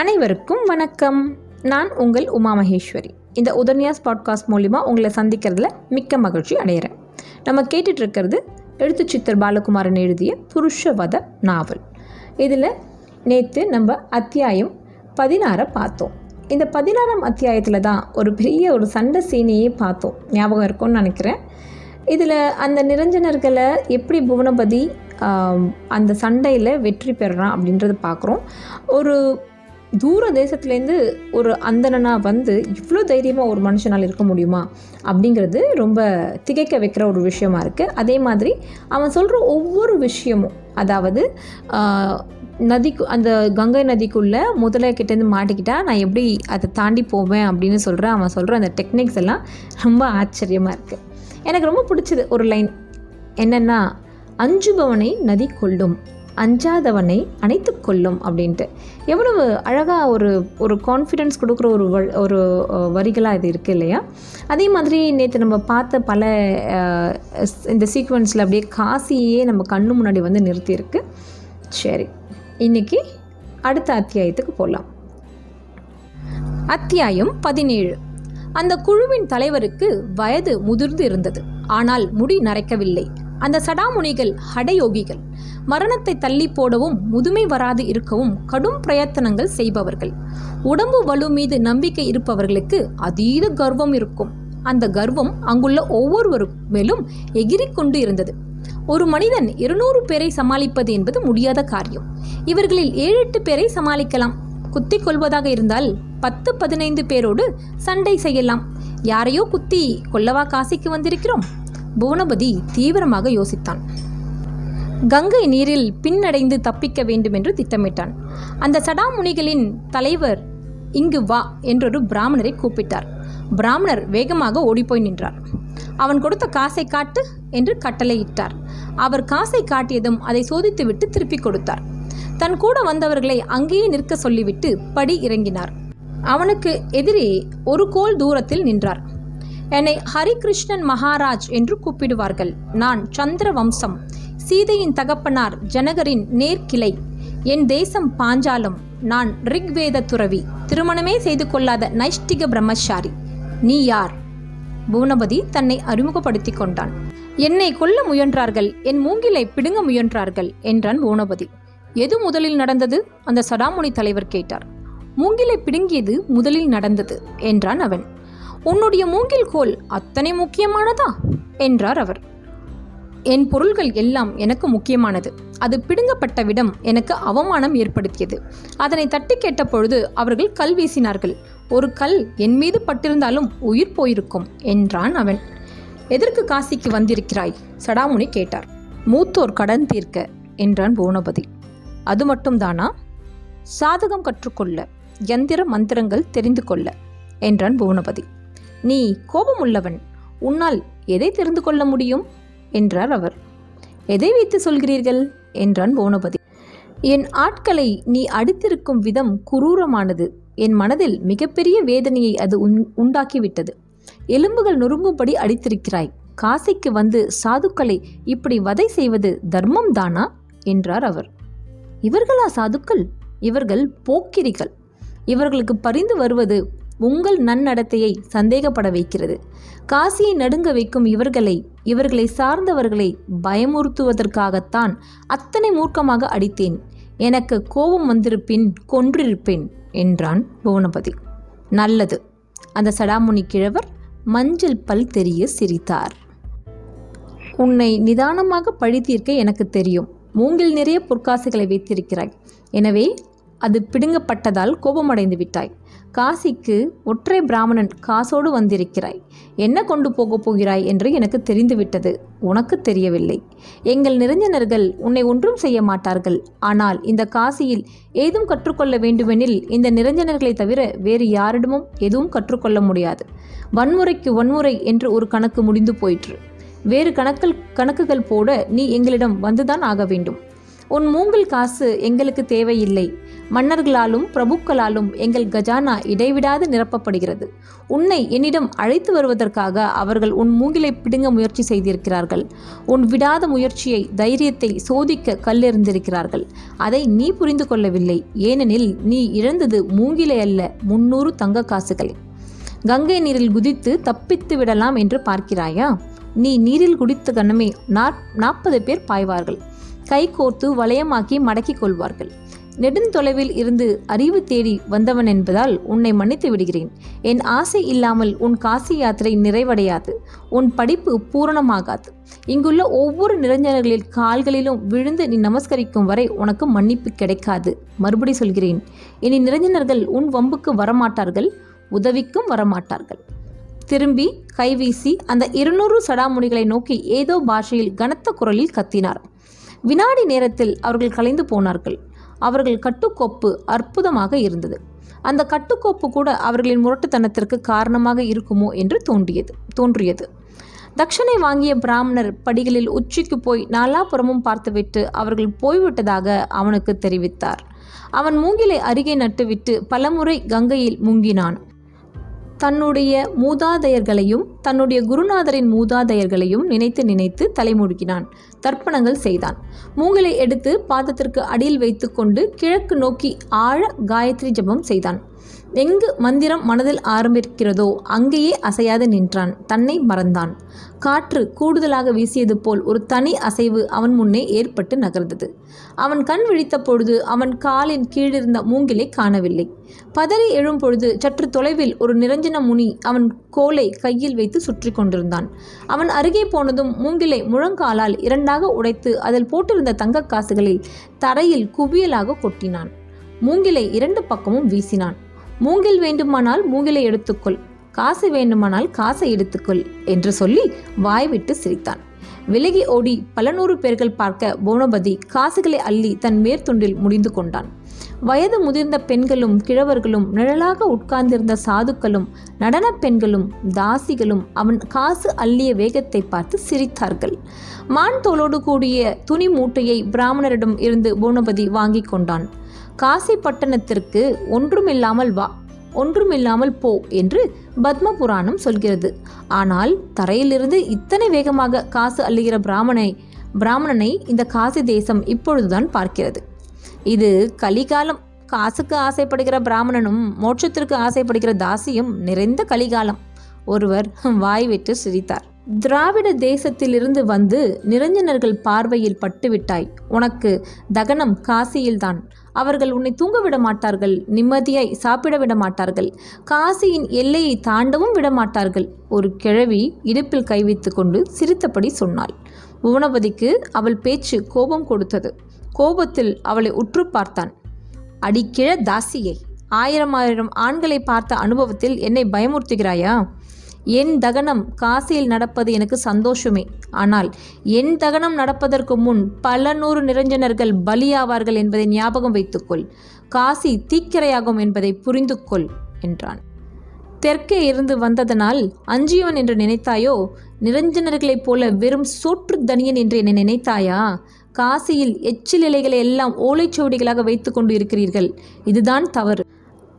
அனைவருக்கும் வணக்கம். நான் உங்கள் உமா மகேஸ்வரி. இந்த உதன்யாஸ் பாட்காஸ்ட் மூலிமா உங்களை சந்திக்கிறதுல மிக்க மகிழ்ச்சி அடைகிறேன் நம்ம கேட்டுட்ருக்கிறது எழுத்து சித்தர் பாலகுமாரன் எழுதிய புருஷவத நாவல். இதில் நேற்று நம்ம அத்தியாயம் பதினாறை பார்த்தோம். இந்த பதினாறாம் அத்தியாயத்தில் தான் ஒரு பெரிய ஒரு சண்டை சீனையே பார்த்தோம். ஞாபகம் இருக்கும்னு நினைக்கிறேன். இதில் அந்த நிரஞ்சனர்களை எப்படி புவனபதி அந்த சண்டையில் வெற்றி பெறுறான் அப்படின்றத பார்க்குறோம். ஒரு தூர தேசத்துலேருந்து ஒரு அந்தணனாக வந்து இவ்வளோ தைரியமாக ஒரு மனுஷனால் இருக்க முடியுமா? அப்படிங்கிறது ரொம்ப திகைக்க வைக்கிற ஒரு விஷயமா இருக்குது அதே மாதிரி அவன் சொல்கிற ஒவ்வொரு விஷயமும் அதாவது நதிக்கு அந்த கங்கை நதிக்குள்ளே முதலை கிட்டேருந்து மாட்டிக்கிட்டா நான் எப்படி அதை தாண்டி போவேன் அப்படின்னு சொல்கிற அவன் சொல்கிற அந்த டெக்னிக்ஸ் எல்லாம் ரொம்ப ஆச்சரியமாக இருக்குது எனக்கு ரொம்ப பிடிச்சது ஒரு லைன் என்னென்னா அஞ்சுபவனை நதி கொள்ளும் அஞ்சாதவனை அணைத்து கொள்ளும் அப்படின்ட்டு. எவ்வளவு அழகாக ஒரு ஒரு கான்ஃபிடென்ஸ் கொடுக்குற ஒரு ஒரு வரிகளாக இது இருக்குது இல்லையா? அதே மாதிரி நேற்று நம்ம பார்த்த பல இந்த சீக்வன்ஸில் அப்படியே காசியே நம்ம கண்ணு முன்னாடி வந்து நிறுத்தியிருக்கு. சரி இன்னைக்கு அடுத்த அத்தியாயத்துக்கு போகலாம் அத்தியாயம் பதினேழு. அந்த குழுவின் தலைவருக்கு வயது முதிர்ந்து இருந்தது. ஆனால் முடி நரைக்கவில்லை. அந்த சடாமுனிகள் ஹடயோகிகள் மரணத்தை தள்ளி போடவும் முதுமை வராது இருக்கவும் கடும் பிரயத்தனங்கள் செய்பவர்கள். உடம்பு வலு மீது நம்பிக்கை இருப்பவர்களுக்கு அதீத கர்வம் இருக்கும். அந்த கர்வம் அங்குள்ள ஒவ்வொருவரும் மேலும் எகிரிக் கொண்டு இருந்தது. ஒரு மனிதன் இருநூறு பேரை சமாளிப்பது என்பது முடியாத காரியம். இவர்களில் ஏழு எட்டு பேரை சமாளிக்கலாம். குத்தி கொள்வதாக இருந்தால் பத்து பதினைந்து பேரோடு சண்டை செய்யலாம். யாரையோ குத்தி கொல்லவா காசிக்கு வந்திருக்கிறோம்? புவனபதி தீவிரமாக யோசித்தான். கங்கை நீரில் பின்னடைந்து தப்பிக்க வேண்டும் என்று திட்டமிட்டான். அந்த சடாமுனிகளின் தலைவர் இங்கு வா என்றொரு பிராமணரை கூப்பிட்டார். பிராமணர் வேகமாக ஓடிப்போய் நின்றார். அவன் கொடுத்த காசை காட்டு என்று கட்டளையிட்டார். அவர் காசை காட்டியதும் அதை சோதித்துவிட்டு திருப்பிக் கொடுத்தார். தன் கூட வந்தவர்களை அங்கேயே நிற்க சொல்லிவிட்டு படி இறங்கினார். அவனுக்கு எதிரே ஒரு கோல் தூரத்தில் நின்றார். என்னை ஹரிகிருஷ்ணன் மகாராஜ் என்று கூப்பிடுவார்கள். நான் சந்திர வம்சம் சீதையின் தகப்பனார் ஜனகரின் நேர்கிளை. என் தேசம் பாஞ்சாலம். நான் ரிக்வேத துறவி திருமணமே செய்து கொள்ளாத நைஷ்டிக பிரம்மச்சாரி. நீ யார்? பூனபதி தன்னை அறிமுகப்படுத்திக் கொண்டான். என்னை கொல்ல முயன்றார்கள். என் மூங்கிலை பிடுங்க முயன்றார்கள் என்றான் பூனபதி. எது முதலில் நடந்தது? அந்த சடாமுனி தலைவர் கேட்டார். மூங்கிலை பிடுங்கியது முதலில் நடந்தது என்றான் அவன். உன்னுடைய மூங்கில் கோல் அத்தனை முக்கியமானதா? என்றார் அவர். என் பொருள்கள் எல்லாம் எனக்கு முக்கியமானது. அது பிடுங்கப்பட்ட விடம் எனக்கு அவமானம் ஏற்படுத்தியது. அதனை தட்டி கேட்ட பொழுது அவர்கள் கல் வீசினார்கள். ஒரு கல் என் மீது பட்டிருந்தாலும் உயிர் போயிருக்கும் என்றான் அவன். எதற்கு காசிக்கு வந்திருக்கிறாய்? சடாமுனி கேட்டார். மூத்தோர் கடன் தீர்க்க என்றான் பூனபதி. அது மட்டும்தானா? சாதகம் கற்றுக்கொள்ள யந்திர மந்திரங்கள் தெரிந்து கொள்ள என்றான் புவனபதி நீ கோபம் உள்ளவன் உன்னால் எதை தெரிந்து கொள்ள முடியும்? என்றார் அவர். எதை வைத்து சொல்கிறீர்கள்? என்றான் போனபதி என் ஆட்களை நீ அடித்திருக்கும் விதம் குரூரமானது. என் மனதில் மிகப்பெரிய வேதனையை அது உன் உண்டாக்கிவிட்டது. எலும்புகள் நொறுங்கும்படி அடித்திருக்கிறாய். காசிக்கு வந்து சாதுக்களை இப்படி வதை செய்வது தர்மம் தானா? என்றார் அவர். இவர்களா சாதுக்கள்? இவர்கள் போக்கிரிகள். இவர்களுக்கு பரிந்து வருவது உங்கள் நன்னடத்தையை சந்தேகப்பட வைக்கிறது. காசியை நடுங்க வைக்கும் இவர்களை இவர்களை சார்ந்தவர்களை பயமுறுத்துவதற்காகத்தான் அத்தனை மூர்க்கமாக அடித்தேன். எனக்கு கோபம் வந்திருப்பின் கொன்றிருப்பேன் என்றான் புவனபதி. நல்லது. அந்த சடாமுனி கிழவர் மஞ்சள் பல் தெரிய சிரித்தார். உன்னை நிதானமாக பழி தீர்க்க எனக்கு தெரியும். மூங்கில் நிறைய பொற்காசுகளை வைத்திருக்கிறாய். எனவே அது பிடுங்கப்பட்டதால் கோபமடைந்து விட்டாய். காசிக்கு ஒற்றை பிராமணன் காசோடு வந்திருக்கிறாய். என்ன கொண்டு போகப் போகிறாய் என்று எனக்கு தெரிந்துவிட்டது. உனக்கு தெரியவில்லை. எங்கள் நிரஞ்சனர்கள் உன்னை ஒன்றும் செய்ய மாட்டார்கள். ஆனால் இந்த காசியில் ஏதும் கற்றுக்கொள்ள வேண்டுமெனில் இந்த நிரஞ்சனர்களை தவிர வேறு யாரிடமும் எதுவும் கற்றுக்கொள்ள முடியாது. வன்முறைக்கு வன்முறை என்று ஒரு கணக்கு முடிந்து போயிற்று. வேறு கணக்கல் கணக்குகள் போட நீ எங்களிடம் வந்துதான் ஆக வேண்டும். உன் மூங்கில் காசு எங்களுக்கு தேவையில்லை. மன்னர்களாலும் பிரபுக்களாலும் எங்கள் கஜானா இடைவிடாது நிரப்பப்படுகிறது. உன்னை என்னிடம் அழைத்து வருவதற்காக அவர்கள் உன் மூங்கிலை பிடுங்க முயற்சி செய்திருக்கிறார்கள். உன் விடாத முயற்சியை தைரியத்தை சோதிக்க கல்லெறிந்திருக்கிறார்கள். அதை நீ புரிந்து கொள்ளவில்லை. ஏனெனில் நீ இழந்தது மூங்கிலை அல்ல முன்னூறு தங்க காசுகளை. கங்கை நீரில் குதித்து தப்பித்து விடலாம் என்று பார்க்கிறாயா? நீ நீரில் குடித்த கணமே நாற்பது பேர் பாய்வார்கள். கை கோர்த்து வளையமாக்கி மடக்கிக் கொள்வார்கள். நெடுந்தொலைவில் இருந்து அறிவு தேடி வந்தவன் என்பதால் உன்னை மன்னித்து விடுகிறேன். என் ஆசை இல்லாமல் உன் காசி யாத்திரை நிறைவடையாது. உன் படிப்பு பூரணமாகாது. இங்குள்ள ஒவ்வொரு நிரஞ்சனர்களில் கால்களிலும் விழுந்து நீ நமஸ்கரிக்கும் வரை உனக்கு மன்னிப்பு கிடைக்காது. மறுபடி சொல்கிறேன். இனி நிரஞ்சனர்கள் உன் வம்புக்கு வரமாட்டார்கள் உதவிக்கும் வரமாட்டார்கள். திரும்பி கைவீசி அந்த இருநூறு சடாமுனிகளை நோக்கி ஏதோ பாஷையில் கனத்த குரலில் கத்தினார். வினாடி நேரத்தில் அவர்கள் கலைந்து போனார்கள். அவர்கள் கட்டுக்கோப்பு அற்புதமாக இருந்தது. அந்த கட்டுக்கோப்பு கூட அவர்களின் முரட்டுத்தனத்திற்கு காரணமாக இருக்குமோ என்று தோன்றியது தோன்றியது. தட்சணை வாங்கிய பிராமணர் படிகளில் உச்சிக்கு போய் நாலாபுறமும் பார்த்துவிட்டு அவர்கள் போய்விட்டதாக அவனுக்கு தெரிவித்தார். அவன் மூங்கிலை அருகே நட்டுவிட்டு பலமுறை கங்கையில் மூங்கினான். தன்னுடைய மூதாதையர்களையும் தன்னுடைய குருநாதரின் மூதாதையர்களையும் நினைத்து நினைத்து தலைமுழுக்கினான் தர்ப்பணங்கள் செய்தான். மூங்கிலை எடுத்து பாதத்திற்கு அடியில் வைத்துக்கொண்டு கிழக்கு நோக்கி ஆழ காயத்ரி ஜபம் செய்தான். எங்கு மந்திரம் மனதில் ஆரம்பிக்கிறதோ அங்கேயே அசையாது நின்றான். தன்னை மறந்தான். காற்று கூடுதலாக வீசியது போல் ஒரு தனி அசைவு அவன் முன்னே ஏற்பட்டு நகர்ந்தது. அவன் கண் விழித்த பொழுது அவன் காலின் கீழிருந்த மூங்கிலை காணவில்லை. பதறி எழும் பொழுது சற்று தொலைவில் ஒரு நிரஞ்சன முனி அவன் கோலை கையில் வைத்து சுற்றி கொண்டிருந்தான். அவன் அருகே போனதும் மூங்கிலை முழங்காலால் இரண்டாக உடைத்து அதில் போட்டிருந்த தங்கக் காசுகளை தரையில் குவியலாக கொட்டினான். மூங்கிலை இரண்டு பக்கமும் வீசினான். மூங்கில் வேண்டுமானால் மூங்கிலை எடுத்துக்கொள். காசு வேண்டுமானால் காசை எடுத்துக்கொள் என்று சொல்லி வாய்விட்டு சிரித்தான். விலகி ஓடி பல நூறு பேர்கள் பார்க்க போனபதி காசுகளை அள்ளி தன் மேற்துண்டில் முடிந்து கொண்டான். வயது முதிர்ந்த பெண்களும் கிழவர்களும் நிழலாக உட்கார்ந்திருந்த சாதுக்களும் நடனப் பெண்களும் தாசிகளும் அவன் காசு அள்ளிய வேகத்தை பார்த்து சிரித்தார்கள். மான் தோலோடு கூடிய துணி மூட்டையை பிராமணரிடம் இருந்து போனபதி வாங்கி கொண்டான். காசி பட்டணத்திற்கு ஒன்றுமில்லாமல் வா ஒன்றுமில்லாமல் போ என்று பத்ம புராணம் சொல்கிறது. ஆனால் தரையிலிருந்து இத்தனை வேகமாக காசு அள்ளுகிற பிராமணை பிராமணனை இந்த காசி தேசம் இப்பொழுதுதான் பார்க்கிறது. இது கலிகாலம். காசுக்கு ஆசைப்படுகிற பிராமணனும் மோட்சத்திற்கு ஆசைப்படுகிற தாசியும் நிறைந்த கலிகாலம். ஒருவர் வாய் விட்டு சிரித்தார். திராவிட தேசத்திலிருந்து வந்து நிரஞ்சனர்கள் பார்வையில் பட்டுவிட்டாய். உனக்கு தகனம் காசியில்தான். அவர்கள் உன்னை தூங்க விட மாட்டார்கள் நிம்மதியாய் சாப்பிட விட மாட்டார்கள் காசியின் எல்லையை தாண்டவும் விட மாட்டார்கள் ஒரு கிழவி இடுப்பில் கை வைத்து கொண்டு சிரித்தபடி சொன்னாள். புவனபதிக்கு அவள் பேச்சு கோபம் கொடுத்தது. கோபத்தில் அவளை உற்று பார்த்தான். அடிக்கிழ தாசியை ஆயிரம் ஆயிரம் ஆண்களை பார்த்த அனுபவத்தில் என்னை பயமுறுத்துகிறாயா? என் தகனம் காசியில் நடப்பது எனக்கு சந்தோஷமே. ஆனால் என் தகனம் நடப்பதற்கு முன் பல நூறு நிரஞ்சனர்கள் பலியாவார்கள் என்பதை ஞாபகம் வைத்துக்கொள். காசி தீக்கிரையாகும் என்பதை புரிந்து கொள் என்றான். தெற்கே இருந்து வந்ததனால் அஞ்சியவன் என்று நினைத்தாயோ? நிரஞ்சனர்களைப் போல வெறும் சோற்று தனியன் என்று என்னை நினைத்தாயா? காசியில் எச்சில் இலைகளை எல்லாம் ஓலைச்சுவடிகளாக வைத்துக்கொண்டு இருக்கிறீர்கள். இதுதான் தவறு.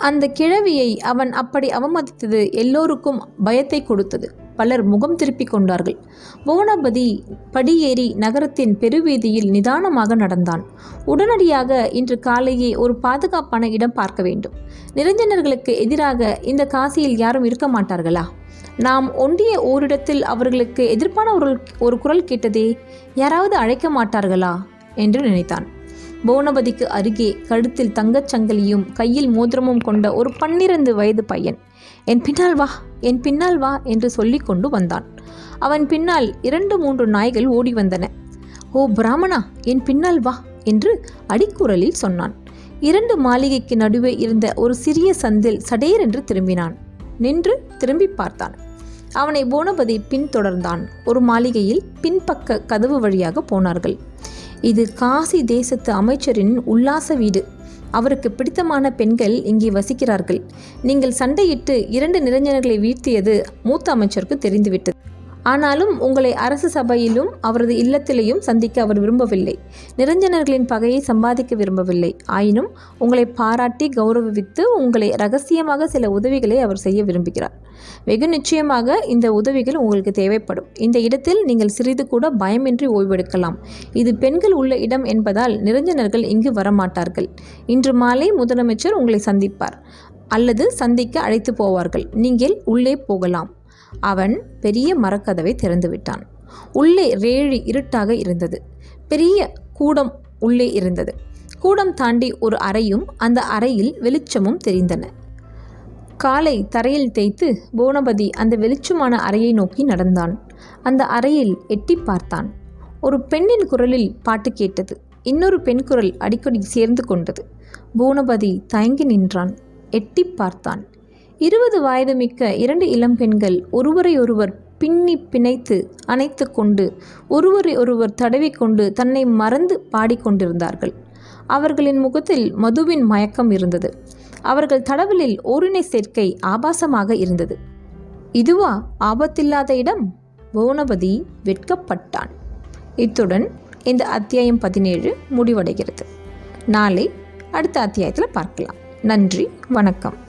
அந்த கிழவியை அவன் அப்படி அவமதித்தது எல்லோருக்கும் பயத்தை கொடுத்தது. பலர் முகம் திருப்பிக் கொண்டார்கள். புவனபதி படியேறி நகரத்தின் பெருவீதியில் நிதானமாக நடந்தான். உடனடியாக இன்று காலையே ஒரு பாதுகாப்பான இடம் பார்க்க வேண்டும். நிரஞ்சனர்களுக்கு எதிராக இந்த காசியில் யாரும் இருக்க மாட்டார்களா? நாம் ஒன்றிய ஓரிடத்தில் அவர்களுக்கு எதிர்ப்பான ஒரு ஒரு குரல் கேட்டதே யாராவது அழைக்க மாட்டார்களா? என்று நினைத்தான். புவனபதிக்கு அருகே கழுத்தில் தங்கச் சங்கிலியும் கையில் மோதிரமும் கொண்ட ஒரு பன்னிரண்டு வயது பையன். என் பின்னால் வா என் பின்னால் வா என்று சொல்லிக் கொண்டு வந்தான். அவன் பின்னால் இரண்டு மூன்று நாய்கள் ஓடி வந்தன. ஓ பிராமணா என் பின்னால் வா என்று அடிக்குரலில் சொன்னான். இரண்டு மாளிகைக்கு நடுவே இருந்த ஒரு சிறிய சந்தில் சடேர் என்று திரும்பினான். நின்று திரும்பி பார்த்தான். அவனை போனபதி பின்தொடர்ந்தான். ஒரு மாளிகையில் பின்பக்க கதவு வழியாக போனார்கள். இது காசி தேசத்து அமைச்சரின் உல்லாச வீடு. அவருக்கு பிடித்தமான பெண்கள் இங்கே வசிக்கிறார்கள். நீங்கள் சண்டையிட்டு இரண்டு நிரஞ்சனர்களை வீழ்த்தியது மூத்த அமைச்சருக்கு தெரிந்துவிட்டது. ஆனாலும் உங்களை அரசு சபையிலும் அவரது இல்லத்திலேயும் சந்திக்க அவர் விரும்பவில்லை. நிரஞ்சனர்களின் பகையை சம்பாதிக்க விரும்பவில்லை. ஆயினும் உங்களை பாராட்டி கௌரவித்து உங்களை ரகசியமாக சில உதவிகளை அவர் செய்ய விரும்புகிறார். வெகு நிச்சயமாக இந்த உதவிகள் உங்களுக்கு தேவைப்படும். இந்த இடத்தில் நீங்கள் சிறிது கூட பயமின்றி ஓய்வெடுக்கலாம். இது பெண்கள் உள்ள இடம் என்பதால் நிரஞ்சனர்கள் இங்கு வரமாட்டார்கள். இன்று மாலை முதலமைச்சர் உங்களை சந்திப்பார். அல்லது சந்திக்க அழைத்து போவார்கள். நீங்கள் உள்ளே போகலாம். அவன் பெரிய மரக்கதவை திறந்துவிட்டான். உள்ளே ரேழி இருட்டாக இருந்தது. பெரிய கூடம் உள்ளே இருந்தது. கூடம் தாண்டி ஒரு அறையும் அந்த அறையில் வெளிச்சமும் தெரிந்தன. காலை தரையில் தேய்த்து புவனபதி அந்த வெளிச்சமான அறையை நோக்கி நடந்தான். அந்த அறையில் எட்டி பார்த்தான். ஒரு பெண்ணின் குரலில் பாட்டு கேட்டது. இன்னொரு பெண் குரல் அடிக்கடி சேர்ந்து கொண்டது. பூனபதி தயங்கி நின்றான். எட்டி பார்த்தான். இருபது வயது மிக்க இரண்டு இளம் பெண்கள் ஒருவரையொருவர் பின்னி பிணைத்து அணைத்து கொண்டு ஒருவரை ஒருவர் தடவிக்கொண்டு தன்னை மறந்து பாடிக்கொண்டிருந்தார்கள் அவர்களின் முகத்தில் மதுவின் மயக்கம் இருந்தது. அவர்கள் தடவலில் ஓரினை சேர்க்கை ஆபாசமாக இருந்தது. இதுவா? ஆபத்தில்லாத இடம்? புவனபதி வெட்கப்பட்டான். இத்துடன் இந்த அத்தியாயம் பதினேழு முடிவடைகிறது. நாளை அடுத்த அத்தியாயத்தில் பார்க்கலாம். நன்றி வணக்கம்.